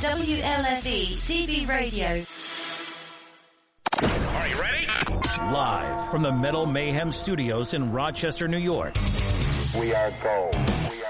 WLFE DB Radio. Are you ready? Live from the Metal Mayhem Studios in Rochester, New York. We are gold. We are gold.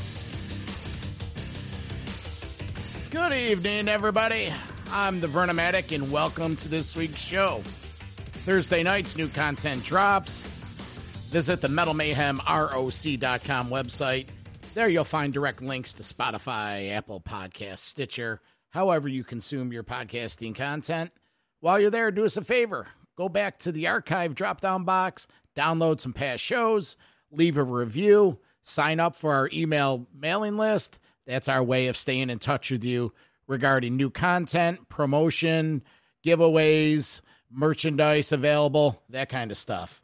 Good evening, everybody. I'm the Vernomatic, and welcome to this week's show. Thursday nights, new content drops. Visit the Metal Mayhem ROC.com website. There you'll find direct links to Spotify, Apple Podcasts, Stitcher, however you consume your podcasting content. While you're there, do us a favor. Go back to the archive drop down box, download some past shows, leave a review, sign up for our email mailing list. That's our way of staying in touch with you regarding new content, promotion, giveaways, merchandise available, that kind of stuff.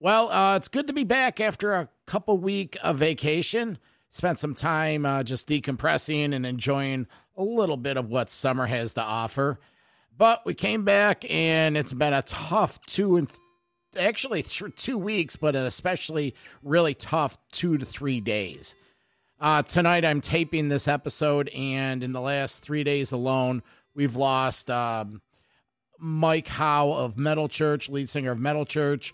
Well, uh, it's good to be back after a couple week of vacation. Spent some time uh, just decompressing and enjoying a little bit of what summer has to offer. But we came back, and it's been a tough two and th- actually th- two weeks, but an especially really tough two to three days. Uh, tonight, I'm taping this episode, and in the last three days alone, we've lost um, Mike Howe of Metal Church, lead singer of Metal Church,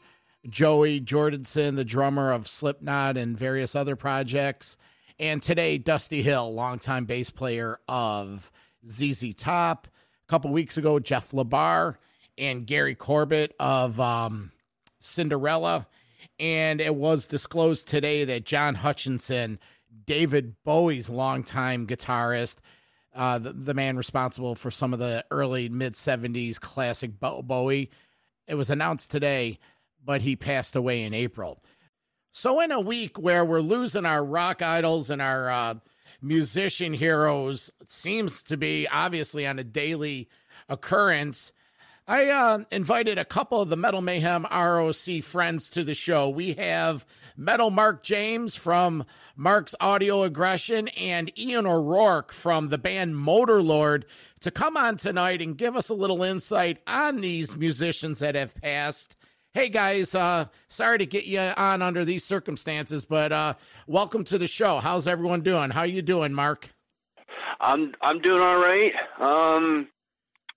Joey Jordison, the drummer of Slipknot and various other projects, and today, Dusty Hill, longtime bass player of ZZ Top. A couple weeks ago, Jeff LaBar and Gary Corbett of um, Cinderella. And it was disclosed today that John Hutchinson David Bowie's longtime guitarist, uh, the, the man responsible for some of the early mid 70s classic Bowie. It was announced today, but he passed away in April. So, in a week where we're losing our rock idols and our uh, musician heroes, seems to be obviously on a daily occurrence. I uh, invited a couple of the Metal Mayhem ROC friends to the show. We have Metal Mark James from Mark's Audio Aggression and Ian O'Rourke from the band Motorlord to come on tonight and give us a little insight on these musicians that have passed. Hey guys, uh, sorry to get you on under these circumstances, but uh, welcome to the show. How's everyone doing? How you doing, Mark? I'm I'm doing all right. Um,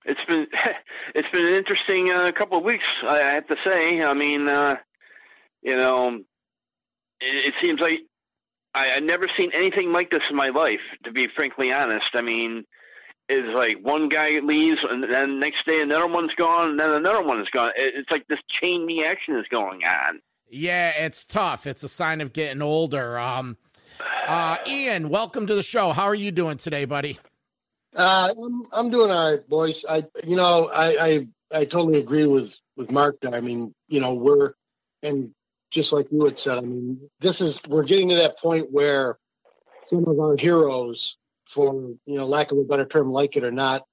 it's been it's been an interesting uh, couple of weeks. I have to say. I mean, uh, you know, it, it seems like I, I've never seen anything like this in my life. To be frankly honest, I mean, it's like one guy leaves, and then next day another one's gone, and then another one is gone. It, it's like this chain reaction is going on. Yeah, it's tough. It's a sign of getting older. Um, uh, Ian, welcome to the show. How are you doing today, buddy? Uh, I'm I'm doing all right, boys. I you know I I, I totally agree with with Mark. There. I mean, you know, we're and just like you had said, I mean, this is we're getting to that point where some of our heroes, for you know, lack of a better term, like it or not,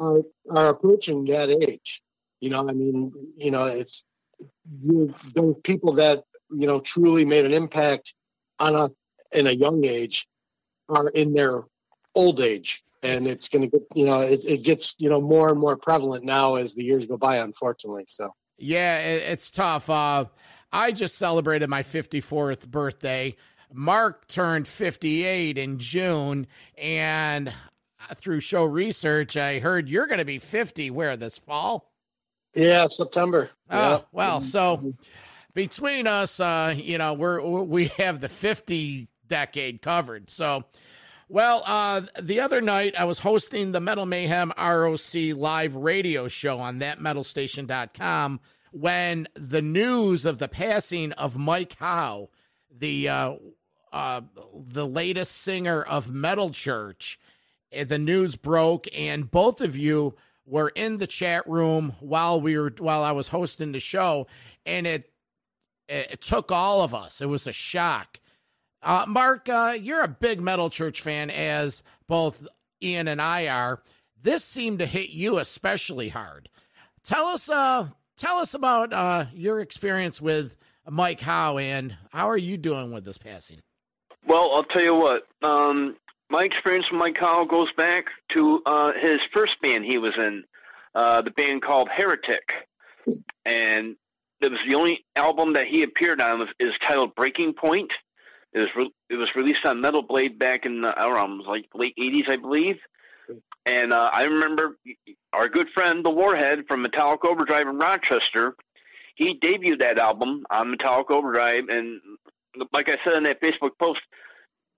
are are approaching that age. You know, I mean, you know, it's you, those people that you know truly made an impact on a in a young age are in their old age. And it's going to get you know it, it gets you know more and more prevalent now as the years go by unfortunately so. Yeah it, it's tough. Uh I just celebrated my 54th birthday. Mark turned 58 in June, and through show research, I heard you're going to be 50 where this fall? Yeah, September. Oh, yeah. well, so between us, uh, you know, we're we have the 50 decade covered. So, well, uh, the other night I was hosting the Metal Mayhem ROC live radio show on thatmetalstation.com when the news of the passing of Mike Howe, the uh, uh, the latest singer of Metal Church, eh, the news broke, and both of you were in the chat room while we were while I was hosting the show, and it it took all of us. It was a shock. Uh, Mark, uh, you're a big Metal Church fan, as both Ian and I are. this seemed to hit you especially hard. Tell us, uh, tell us about uh, your experience with Mike Howe and how are you doing with this passing? Well, I'll tell you what. Um, my experience with Mike Howe goes back to uh, his first band he was in, uh, the band called Heretic, and it was the only album that he appeared on. Was, is titled Breaking Point. It was re- it was released on Metal Blade back in the, know, like late '80s, I believe. And uh, I remember our good friend, the Warhead from Metallic Overdrive in Rochester, he debuted that album on Metallic Overdrive, and like I said in that Facebook post,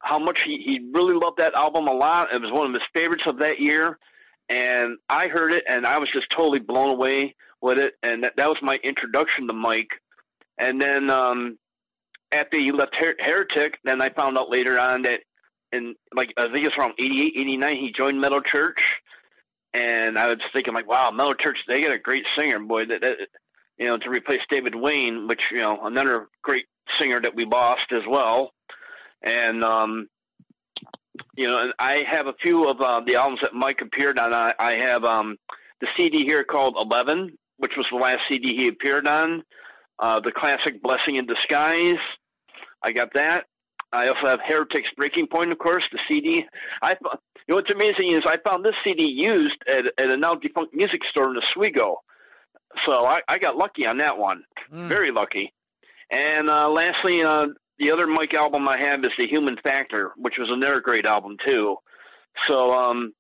how much he, he really loved that album a lot. It was one of his favorites of that year. And I heard it and I was just totally blown away with it. And that, that was my introduction to Mike. And then um, after he left Her- Heretic, then I found out later on that in like I think it's around 88, 89, he joined Metal Church. And I was thinking like, wow, Metal Church, they got a great singer, boy. That, that you know, to replace David Wayne, which you know, another great singer that we lost as well. And um, you know, and I have a few of uh, the albums that Mike appeared on. I, I have um, the CD here called Eleven, which was the last CD he appeared on. Uh, the classic Blessing in Disguise. I got that. I also have Heretic's Breaking Point, of course, the CD. I you know what's amazing is I found this CD used at, at a now defunct music store in Oswego. So I, I got lucky on that one, mm. very lucky. And uh, lastly, uh, the other Mike album I have is The Human Factor, which was another great album too. So, um,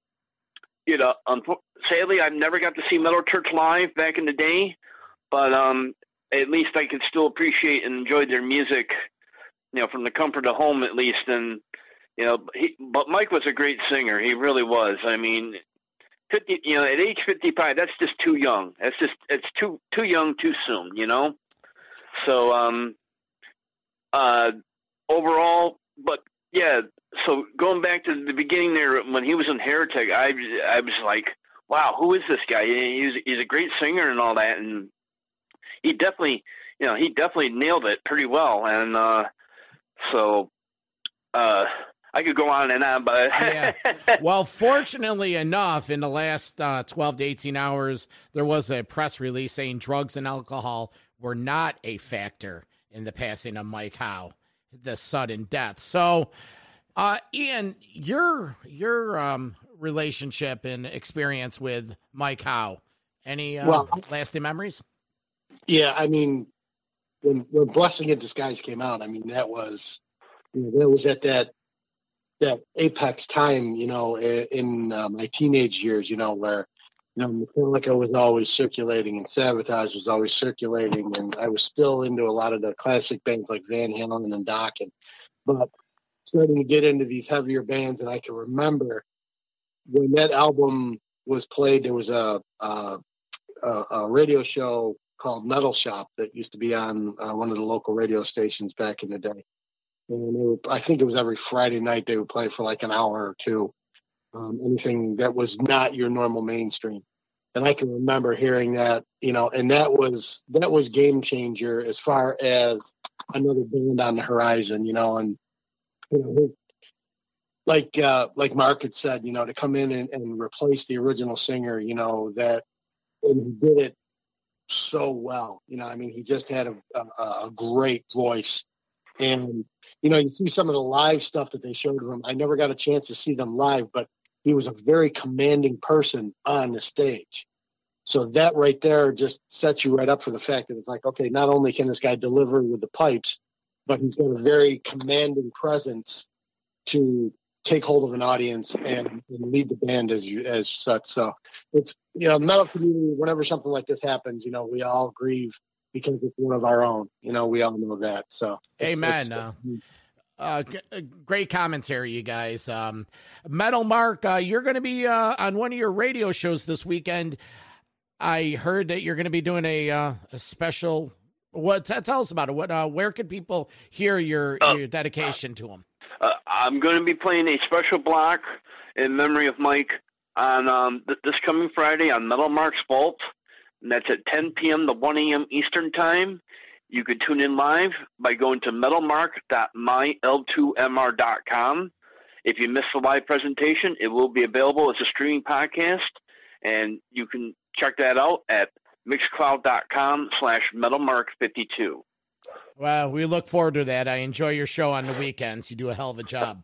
you know, sadly, I've never got to see Metal Church live back in the day, but um, at least I can still appreciate and enjoy their music, you know, from the comfort of home at least. And you know, he, but Mike was a great singer. He really was. I mean, fifty, you know, at age fifty-five, that's just too young. That's just it's too too young, too soon. You know. So, um, uh, overall, but yeah. So going back to the beginning there, when he was in Heretic, I I was like, wow, who is this guy? He's he's a great singer and all that, and he definitely, you know, he definitely nailed it pretty well. And uh, so, uh, I could go on and on, but yeah. Well, fortunately enough, in the last uh, 12 to 18 hours, there was a press release saying drugs and alcohol were not a factor in the passing of Mike Howe, the sudden death. So, uh, Ian, your your um, relationship and experience with Mike Howe, any uh, well, lasting memories? Yeah, I mean, when when Blessing in Disguise came out, I mean that was you know, that was at that that apex time, you know, in, uh, my teenage years, you know, where you know, Metallica was always circulating and Savatage was always circulating, and I was still into a lot of the classic bands like Van Halen and Dokken, but starting to get into these heavier bands, and I can remember when that album was played, there was a a, a radio show called Metal Shop that used to be on uh, one of the local radio stations back in the day, and would, I think it was every Friday night they would play for like an hour or two. Um, anything that was not your normal mainstream and I can remember hearing that, you know, and that was that was game changer as far as another band on the horizon, you know, and you know, like uh, like Mark had said, you know, to come in and, and replace the original singer, you know, that and he did it so well. You know, I mean, he just had a, a, a great voice. And you know, you see some of the live stuff that they showed him. I never got a chance to see them live, but he was a very commanding person on the stage. So that right there just sets you right up for the fact that it's like, okay, not only can this guy deliver with the pipes, but he's got a very commanding presence to take hold of an audience and, and lead the band as you as such. So it's you know, metal community. Whenever something like this happens, you know, we all grieve because it's one of our own. You know, we all know that. So amen. It's, uh, uh, uh, great commentary, you guys. Um, Metal Mark, uh, you're going to be uh, on one of your radio shows this weekend. I heard that you're going to be doing a, uh, a special. What t- tell us about it? What? Uh, where can people hear your your dedication to him? I'm going to be playing a special block in memory of Mike on um, th- this coming Friday on Metal Mark's Vault, and that's at 10 p.m. to 1 a.m. Eastern Time. You can tune in live by going to metalmark.myl2mr.com. if you miss the live presentation, it will be available as a streaming podcast, and you can check that out at mixcloud.com slash metalmark52. Well, we look forward to that. I enjoy your show on the weekends. You do a hell of a job.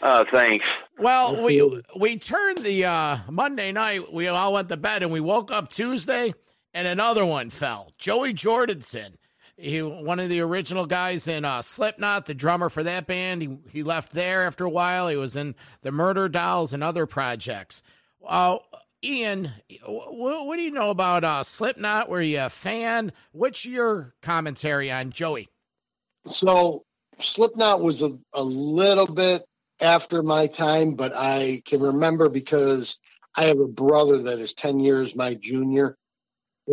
Uh, thanks. Well, we we turned the uh, Monday night. We all went to bed, and we woke up Tuesday, and another one fell. Joey Jordison, he one of the original guys in uh, Slipknot, the drummer for that band. He he left there after a while. He was in the Murderdolls and other projects. Uh, Ian, what, what do you know about uh, Slipknot? Were you a fan? What's your commentary on Joey? So Slipknot was a, a little bit after my time, but I can remember because I have a brother that is 10 years my junior,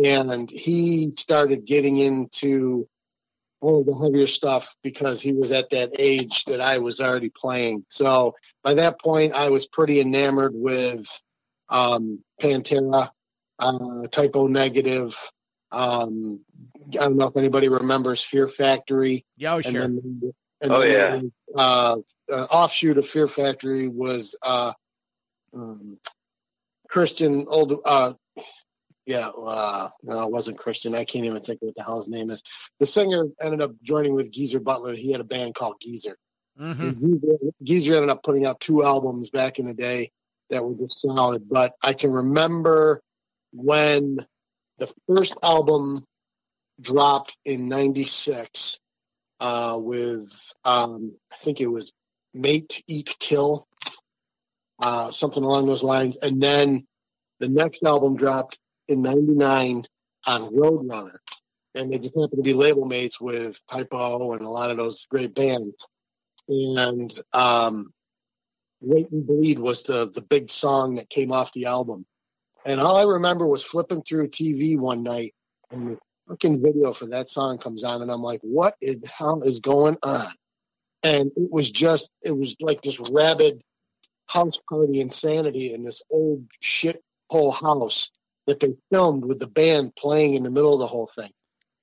and he started getting into all the heavier stuff because he was at that age that I was already playing. So by that point, I was pretty enamored with um, Pantera, uh, Type O Negative. Um, I don't know if anybody remembers Fear Factory. Yeah, oh, sure. And then, and Oh, then, Uh, uh, offshoot of Fear Factory was uh, um, Christian old. Uh, yeah, uh, no, it wasn't Christian. I can't even think of what the hell his name is. The singer ended up joining with Geezer Butler. He had a band called Geezer. hmm Geezer, Geezer ended up putting out two albums back in the day that were just solid. But I can remember when the first album dropped in '96 uh, with um, I think it was Mate Eat Kill, uh, something along those lines, and then the next album dropped in '99 on Roadrunner, and they just happened to be label mates with Type O and a lot of those great bands and um, "Wait and Bleed" was the the big song that came off the album. And all I remember was flipping through TV one night, and the fucking video for that song comes on, and I'm like, "What in hell is going on?" And it was just, it was like this rabid house party insanity in this old shit hole house that they filmed with the band playing in the middle of the whole thing.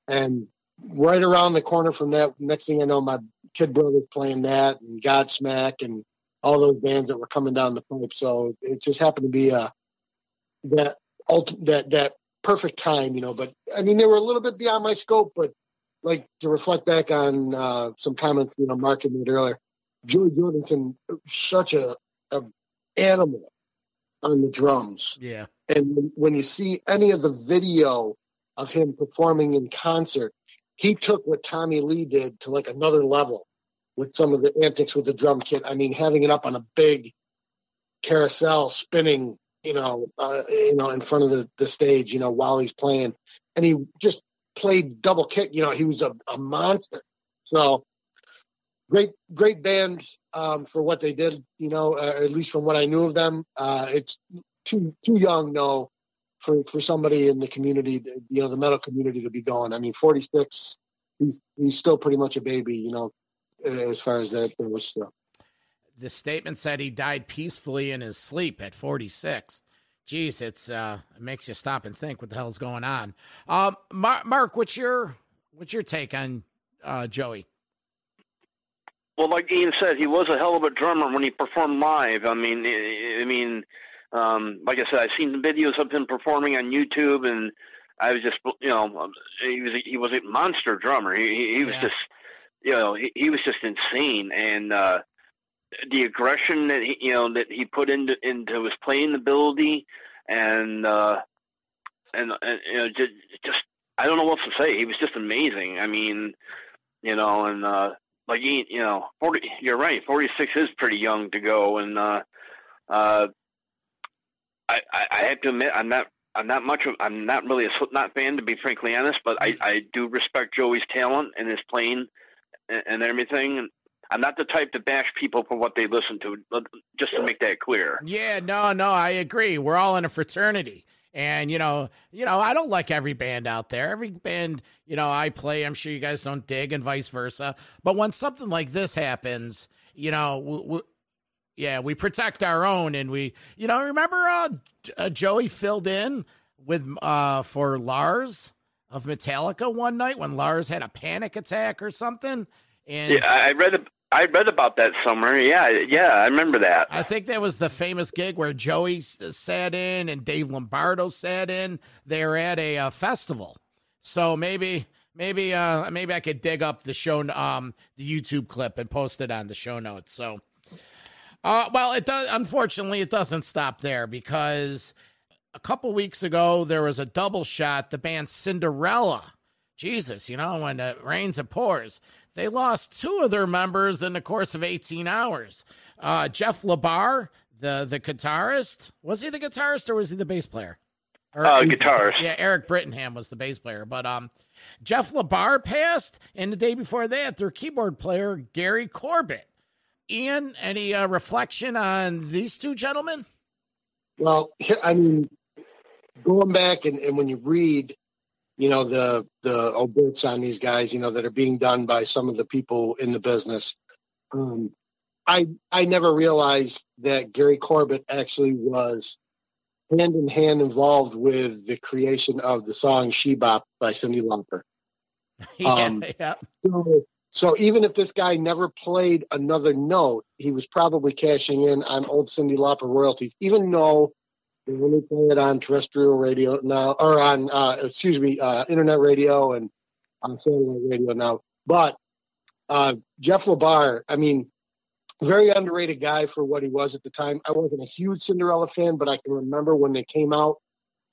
And right around the corner from that, next thing I know, my Kid Brothers playing that and Godsmack and all those bands that were coming down the pipe. So it just happened to be uh, that that that perfect time, you know. But I mean, they were a little bit beyond my scope. But like to reflect back on uh, some comments, you know, Mark had made earlier, Joey Jordison, such a, a animal on the drums. Yeah. And when you see any of the video of him performing in concert, he took what Tommy Lee did to like another level with some of the antics with the drum kit. I mean, having it up on a big carousel spinning, you know, uh, you know, in front of the, the stage, you know, while he's playing, and he just played double kick. You know, he was a, a monster. So great, great band um, for what they did. You know, uh, at least from what I knew of them, uh, it's too too young, no, for for somebody in the community, you know, the metal community to be going. I mean, forty six, he's, he's still pretty much a baby, you know, as far as that goes. So. The statement said he died peacefully in his sleep at 46. Geez, it's uh, it makes you stop and think what the hell's going on. Um, Mark, Mark, what's your what's your take on uh, Joey? Well, like Ian said, he was a hell of a drummer when he performed live. I mean, I I mean, um, like I said, I've seen the videos of him performing on YouTube, and I was just, you know, he was he was a monster drummer. He he, he was Yeah. just, you know, he, he was just insane, and uh, the aggression that he, you know, that he put into into his playing ability, and uh, and and you know, just, just I don't know what to say. He was just amazing. I mean, you know, and uh, like you you know, forty. You're right. Forty six is pretty young to go, and uh, uh, I, I I have to admit, I'm not. I'm not much of. I'm not really a Slipknot fan, to be frankly honest. But I, I do respect Joey's talent and his playing and, and everything. I'm not the type to bash people for what they listen to. Just to make that clear. Yeah, no, no, I agree. We're all in a fraternity. And you know, you know, I don't like every band out there. Every band, you know, I play, I'm sure you guys don't dig, and vice versa. But when something like this happens, you know, we, we, yeah, we protect our own, and we, you know, remember uh, uh, Joey filled in with uh for Lars of Metallica one night when Lars had a panic attack or something, and Yeah, I read. I read about that somewhere. Yeah, yeah, I remember that. I think that was the famous gig where Joey sat in and Dave Lombardo sat in. They were at a uh, festival, so maybe maybe uh, maybe I could dig up the show um the YouTube clip and post it on the show notes. So, uh, well, it does. Unfortunately, it doesn't stop there because a couple weeks ago there was a double shot. The band Cinderella. Jesus, you know when it rains it pours. They lost two of their members in the course of 18 hours. Uh, Jeff LaBar, the the guitarist, was he the guitarist or was he the bass player? Or, uh, guitarist. Yeah, Eric Brittingham was the bass player, but um, Jeff LaBar passed, and the day before that, their keyboard player Gary Corbett. Ian, any uh, reflection on these two gentlemen? Well, I mean, going back and, and when you read you know the the obits on these guys you know that are being done by some of the people in the business um, i i never realized that gary corbett actually was hand in hand involved with the creation of the song she bop by Cyndi Lauper yeah, um, yeah. So, so even if this guy never played another note he was probably cashing in on old Cyndi Lauper royalties even though they only play it on terrestrial radio now, or on uh, excuse me, uh, internet radio and on satellite radio now. But uh, Jeff LaBar, I mean, very underrated guy for what he was at the time. I wasn't a huge Cinderella fan, but I can remember when they came out.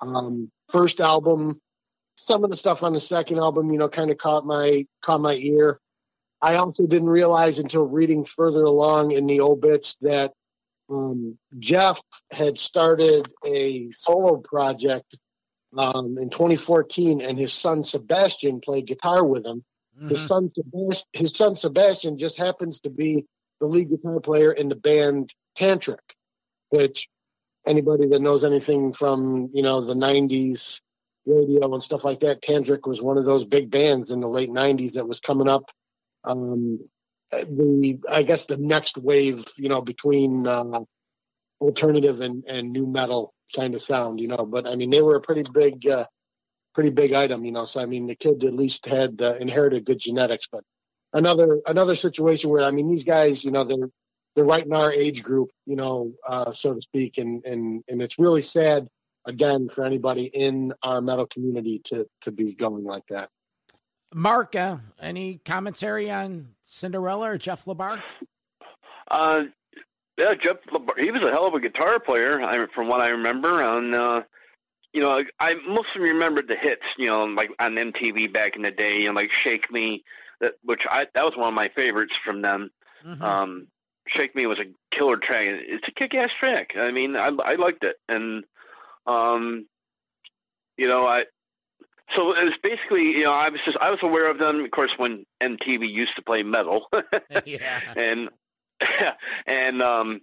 Um, first album, some of the stuff on the second album, you know, kind of caught my caught my ear. I also didn't realize until reading further along in the obits that um, Jeff had started a solo project um, in 2014, and his son Sebastian played guitar with him. Mm-hmm. His son Sebastian, his son Sebastian just happens to be the lead guitar player in the band Tantric, which anybody that knows anything from you know the 90s radio and stuff like that, Tantric was one of those big bands in the late 90s that was coming up. Um, the I guess the next wave, you know, between uh, alternative and, and new metal kind of sound, you know. But I mean, they were a pretty big, uh, pretty big item, you know. So I mean, the kid at least had uh, inherited good genetics. But another another situation where I mean, these guys, you know, they're they're right in our age group, you know, uh, so to speak, and and and it's really sad again for anybody in our metal community to to be going like that. Mark, uh, any commentary on Cinderella or Jeff LaBar? Uh, yeah, Jeff LaBar, he was a hell of a guitar player, I, from what I remember. And, uh, you know, I mostly remember the hits, you know, like on MTV back in the day, you know, like Shake Me, that which I that was one of my favorites from them. Mm-hmm. Um, Shake Me was a killer track. It's a kick-ass track. I mean, I I liked it, and um, you know, I so it was basically, you know, I was just I was aware of them, of course, when MTV used to play metal, yeah, and and um,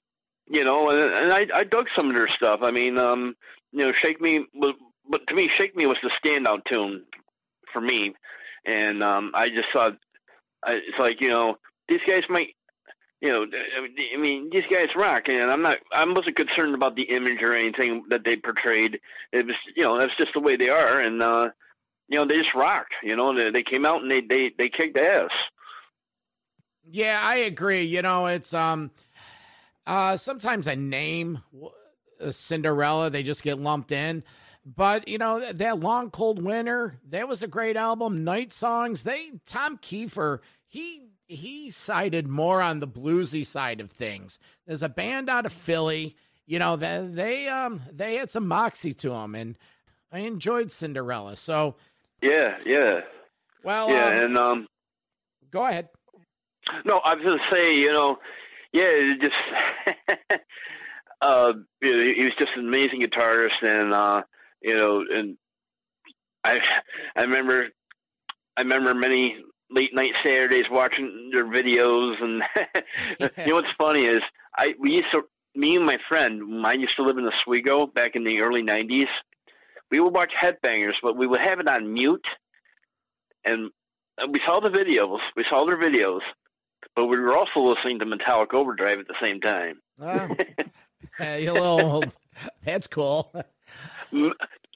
you know, and, and I I dug some of their stuff. I mean, um, you know, Shake Me was, but to me, Shake Me was the standout tune for me, and um, I just thought, I, it's like you know, these guys might you know, I mean, these guys rock, and I'm not, I wasn't concerned about the image or anything that they portrayed. It was, you know, that's just the way they are, and uh, you know, they just rocked. You know, they, they came out and they they they kicked ass. Yeah, I agree. You know, it's um, uh, sometimes a name, a Cinderella, they just get lumped in. But you know that long cold winter, that was a great album. Night songs, they Tom Kiefer, he he sided more on the bluesy side of things. There's a band out of Philly, you know, they they um they had some moxie to them, and I enjoyed Cinderella. So yeah, yeah. Well, yeah, um, and um, go ahead. No, I was going to say, you know, yeah, just uh, he was just an amazing guitarist, and uh, you know, and I I remember I remember many late night Saturdays watching their videos, and you know what's funny is I we used to me and my friend I used to live in Oswego back in the early '90s we would watch Headbangers, but we would have it on mute, and we saw the videos. We saw their videos, but we were also listening to Metallic Overdrive at the same time. Oh, you little, that's cool.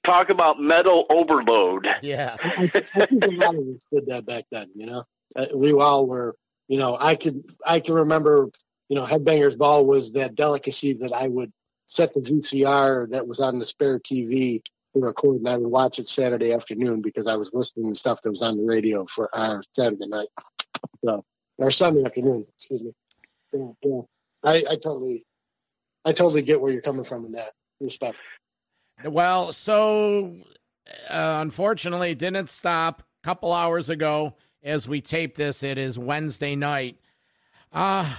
Talk about metal overload. Yeah, I, I think a lot of us did that back then. You know, uh, we all were you know, I could I can remember, you know, Headbangers Ball was that delicacy that I would set the VCR that was on the spare TV to record, and I would watch it Saturday afternoon because I was listening to stuff that was on the radio for our Saturday night. So, or Sunday afternoon, excuse me. Yeah, yeah. I, I totally, I totally get where you're coming from in that respect. Well, so uh, unfortunately, it didn't stop. A couple hours ago, as we tape this, it is Wednesday night. Uh,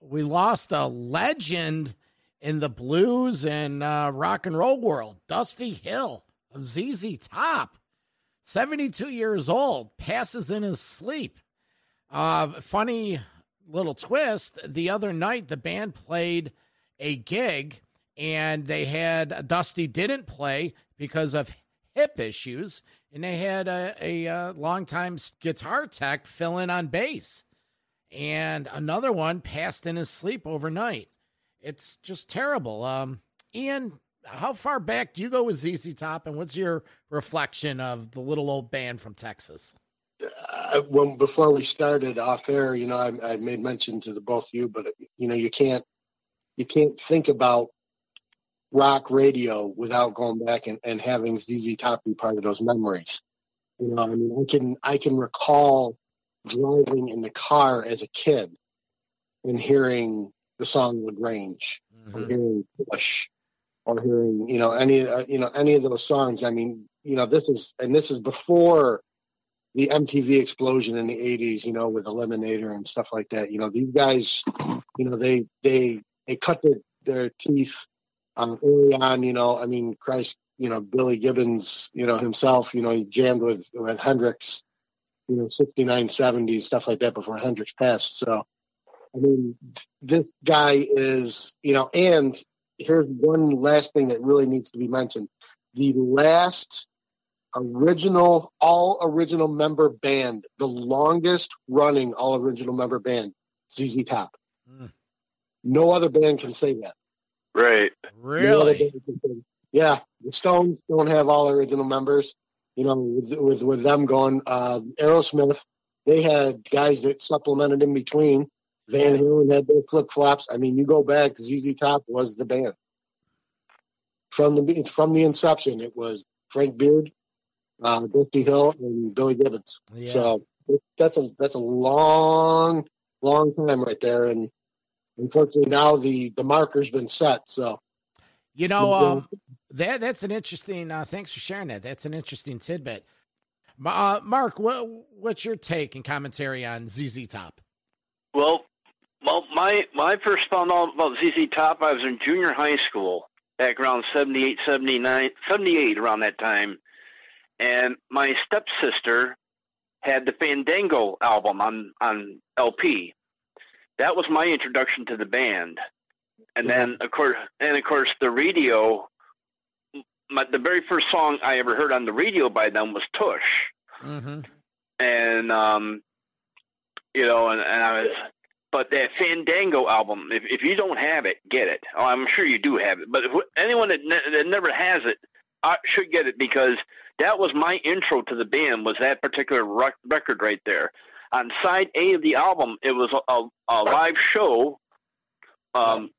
we lost a legend in the blues and uh, rock and roll world, Dusty Hill of ZZ Top. 72 years old, passes in his sleep. Uh, funny little twist the other night, the band played a gig and they had Dusty didn't play because of hip issues, and they had a, a, a longtime guitar tech fill in on bass. And another one passed in his sleep overnight. It's just terrible. Um, Ian, how far back do you go with ZZ Top, and what's your reflection of the little old band from Texas? Uh, before we started off air, you know, I, I made mention to the both of you, but you know, you can't you can't think about rock radio without going back and, and having ZZ Top be part of those memories. You know, I mean, I can I can recall driving in the car as a kid and hearing the song "La Grange" mm-hmm. or hearing Push or hearing you know any uh, you know any of those songs. I mean, you know, this is and this is before the MTV explosion in the '80s. You know, with Eliminator and stuff like that. You know, these guys, you know, they they they cut their, their teeth um, early on, you know, I mean, Christ, you know, Billy Gibbons, you know, himself, you know, he jammed with, with Hendrix, you know, 69, 70, stuff like that before Hendrix passed. So, I mean, this guy is, you know, and here's one last thing that really needs to be mentioned. The last original, all original member band, the longest running all original member band, ZZ Top. Mm. No other band can say that. Right. Really? Yeah. The Stones don't have all original members. You know, with with, with them going, uh, Aerosmith, they had guys that supplemented in between. Van Halen had their flip flops. I mean, you go back, ZZ Top was the band from the from the inception. It was Frank Beard, uh, Dusty Hill, and Billy Gibbons. Yeah. So that's a that's a long, long time right there, and unfortunately now the the marker's been set. So, you know, um, that that's an interesting. Uh, thanks for sharing that. That's an interesting tidbit. Uh, Mark, what what's your take and commentary on ZZ Top? Well, well, my my first found out about ZZ Top, I was in junior high school back around 78, 79, 78 around that time, and my stepsister had the Fandango album on on LP, that was my introduction to the band. And yeah. then of course, and of course, the radio. My, the very first song I ever heard on the radio by them was Tush, mm-hmm. and um, you know, and, and I was, but that Fandango album, if if you don't have it, get it. Oh, I'm sure you do have it, but if, anyone that, ne- that never has it, I should get it because that was my intro to the band. Was that particular rec- record right there? on side A of the album, it was a, a, a live show um,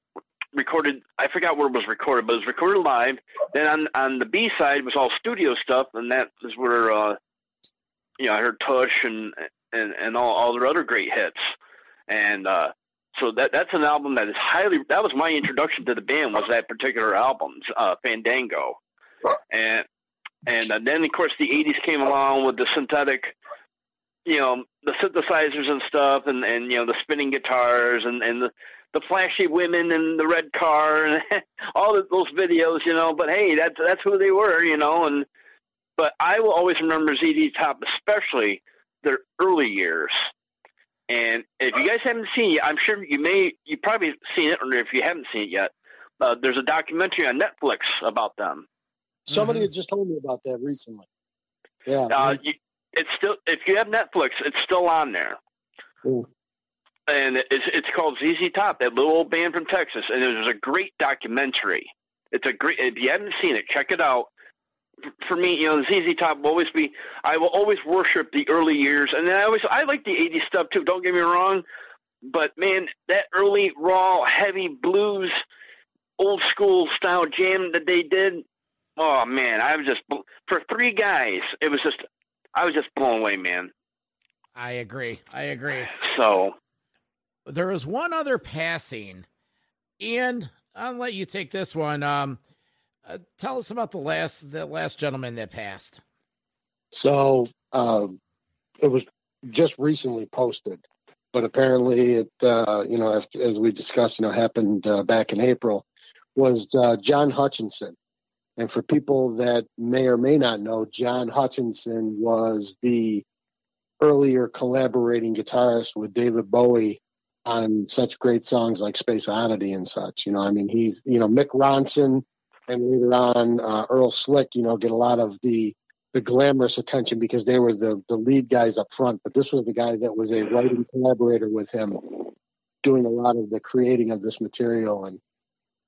recorded. I forgot where it was recorded, but it was recorded live. Then on on the B side was all studio stuff, and that is where uh, you know I heard Tush and and and all all their other great hits. And uh, so that that's an album that is highly. That was my introduction to the band. Was that particular album, uh, Fandango, and and uh, then of course the '80s came along with the synthetic you know the synthesizers and stuff, and and you know the spinning guitars and and the the flashy women and the red car and all of those videos, you know. But hey, that's that's who they were, you know. And but I will always remember ZZ Top, especially their early years. And if you guys haven't seen it, I'm sure you may you probably seen it, or if you haven't seen it yet, uh, there's a documentary on Netflix about them. Somebody mm-hmm. had just told me about that recently. Yeah. Uh, you, it's still if you have Netflix, it's still on there. Ooh. And it's it's called ZZ Top, that little old band from Texas, and there's a great documentary. It's a great. If you haven't seen it, check it out. For me, you know, the ZZ Top will always be. I will always worship the early years, and then I always I like the '80s stuff too. Don't get me wrong, but man, that early raw, heavy blues, old school style jam that they did. Oh man, I was just for three guys. It was just I was just blown away, man. I agree. I agree. So there was one other passing, and I'll let you take this one. Um, uh, tell us about the last the last gentleman that passed. So um, it was just recently posted, but apparently it uh, you know as, as, we discussed, you know, happened uh, back in April. Was uh, John Hutchinson, and for people that may or may not know, John Hutchinson was the earlier collaborating guitarist with David Bowie on such great songs like Space Oddity and such. You know, I mean, he's you know Mick Ronson and later on uh, Earl Slick, you know, get a lot of the the glamorous attention because they were the the lead guys up front. But this was the guy that was a writing collaborator with him, doing a lot of the creating of this material. And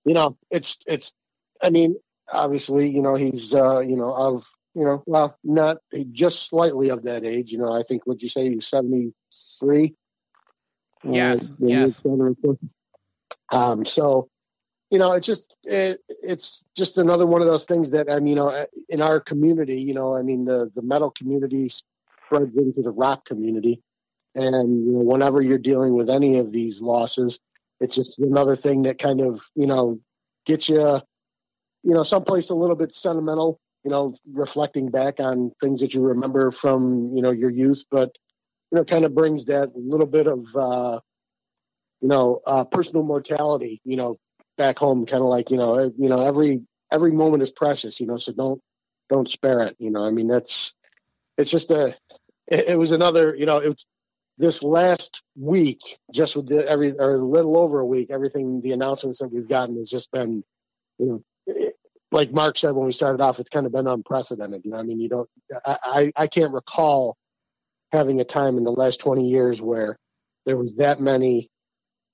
you know, it's it's. I mean, obviously, you know, he's uh, you know of you know, well, not just slightly of that age. You know, I think would you say he was seventy three. Yes. Uh, yes. Um, so you know, it's just it, it's just another one of those things that I mean, you know, in our community, you know, I mean, the the metal community spreads into the rock community, and you know, whenever you're dealing with any of these losses, it's just another thing that kind of you know gets you, you know, someplace a little bit sentimental, you know, reflecting back on things that you remember from you know your youth, but you know, kind of brings that little bit of uh, you know uh, personal mortality, you know, back home, kind of like you know, you know, every every moment is precious, you know, so don't don't spare it. You know, I mean, that's it's just a it, it was another, you know, it was this last week, just with the every or a little over a week, everything the announcements that we've gotten has just been, you know. It, like Mark said when we started off, it's kind of been unprecedented. You know, I mean, you don't, I, I, I can't recall having a time in the last 20 years where there was that many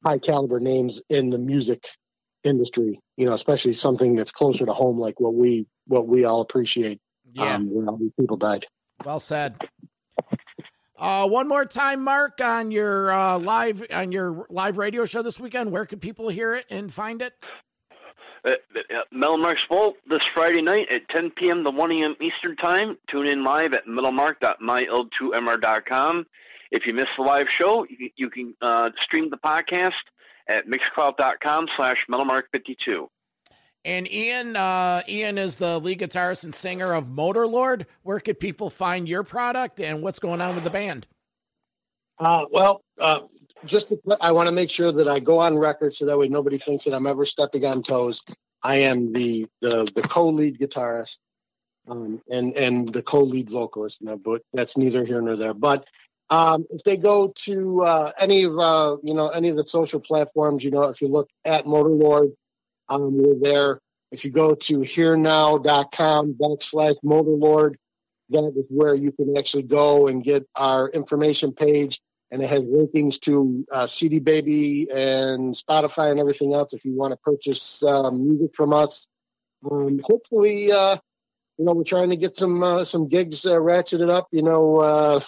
high caliber names in the music industry, you know, especially something that's closer to home, like what we what we all appreciate. Yeah, um, when all these people died. Well said. Uh, one more time, Mark, on your uh, live on your live radio show this weekend. Where could people hear it and find it? Uh, uh, Metal Mark's Vault this Friday night at 10 p.m. to 1 a.m. Eastern Time. Tune in live at metalmark.myl2mr.com. If you missed the live show, you, you can uh, stream the podcast at mixcloud.com slash metalmark52. And Ian, uh, Ian is the lead guitarist and singer of Motorlord. Where could people find your product and what's going on with the band? Uh, well, uh, just to, I want to make sure that I go on record so that way nobody thinks that I'm ever stepping on toes. I am the the, the co-lead guitarist um, and and the co-lead vocalist, but that's neither here nor there. But um, if they go to uh, any of uh, you know any of the social platforms, you know, if you look at Motorlord, um, we're there. If you go to hearenow.com backslash Motorlord, that is where you can actually go and get our information page, and it has linkings to uh, CD Baby and Spotify and everything else. If you want to purchase uh, music from us, um, hopefully, uh, you know, we're trying to get some uh, some gigs uh, ratcheted up. You know, uh,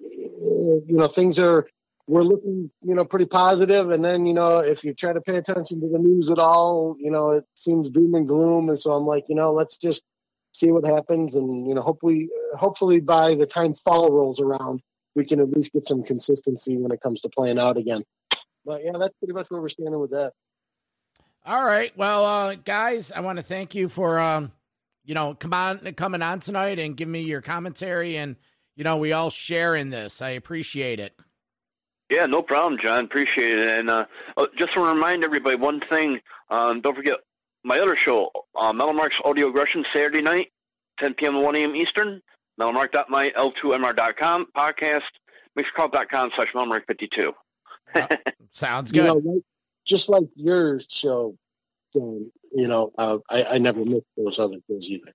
you know things are we're looking you know pretty positive. And then you know if you try to pay attention to the news at all you know it seems doom and gloom. And so i'm like you know let's just see what happens. And you know hopefully hopefully by the time fall rolls around we can at least get some consistency when it comes to playing out again. But yeah that's pretty much where we're standing with that. All right. Well uh guys i want to thank you for um you know come on coming on tonight and give me your commentary and you know, we all share in this. I appreciate it. Yeah, no problem, John. Appreciate it. And uh, oh, just to remind everybody, one thing, um, don't forget my other show, uh, Metal Mark's Audio Aggression, Saturday night, 10 p.m. to 1 a.m. Eastern, metalmark.myl2mr.com, podcast, mixcloud.com slash metalmark52. uh, sounds good. You know, just like your show, John, you know, uh, I, I never missed those other shows either.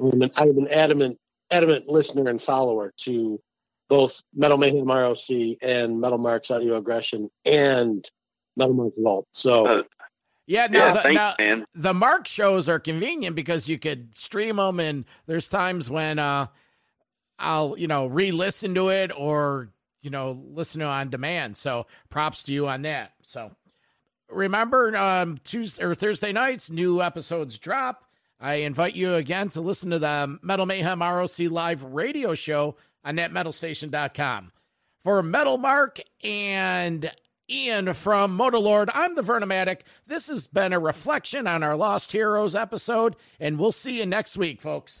I'm an, I'm an adamant adamant listener and follower to both Metal Mayhem ROC and Metal Marks Audio Aggression and Metal Marks Vault. So, uh, Yeah, no, Yeah, the, thanks, now, man. the Mark shows are convenient because you could stream them, and there's times when uh, I'll you know re-listen to it or you know listen to it on demand. So props to you on that. So remember, um, Tuesday or Thursday nights, new episodes drop. I invite you again to listen to the Metal Mayhem ROC live radio show on thatmetalstation.com. For Metal Mark and Ian from Motorlord, I'm the Vernomatic. This has been a reflection on our Lost Heroes episode, and we'll see you next week, folks.